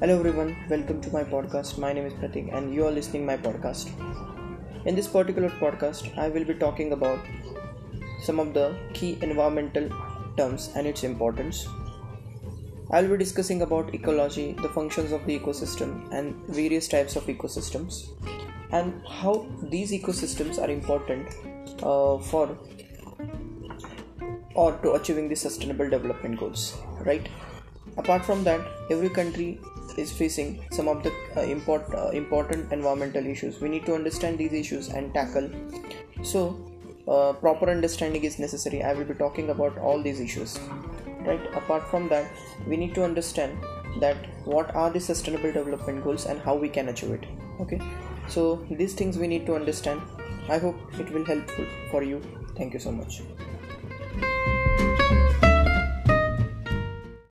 Hello everyone, welcome to my podcast. My name is Pratik and you are listening my podcast. In this particular podcast, I will be talking about some of the key environmental terms and its importance. I will be discussing about ecology, the functions of the ecosystem and various types of ecosystems and how these ecosystems are important uh, for or to achieving the sustainable development goals, right? apart from that every country is facing some of the uh, import, uh, important environmental issues. We need to understand these issues and tackle. So uh, proper understanding is necessary. I will be talking about all these issues. Right? Apart from that we need to understand that what are the sustainable development goals and how we can achieve it. Okay? So these things we need to understand. I hope it will help for you. Thank you so much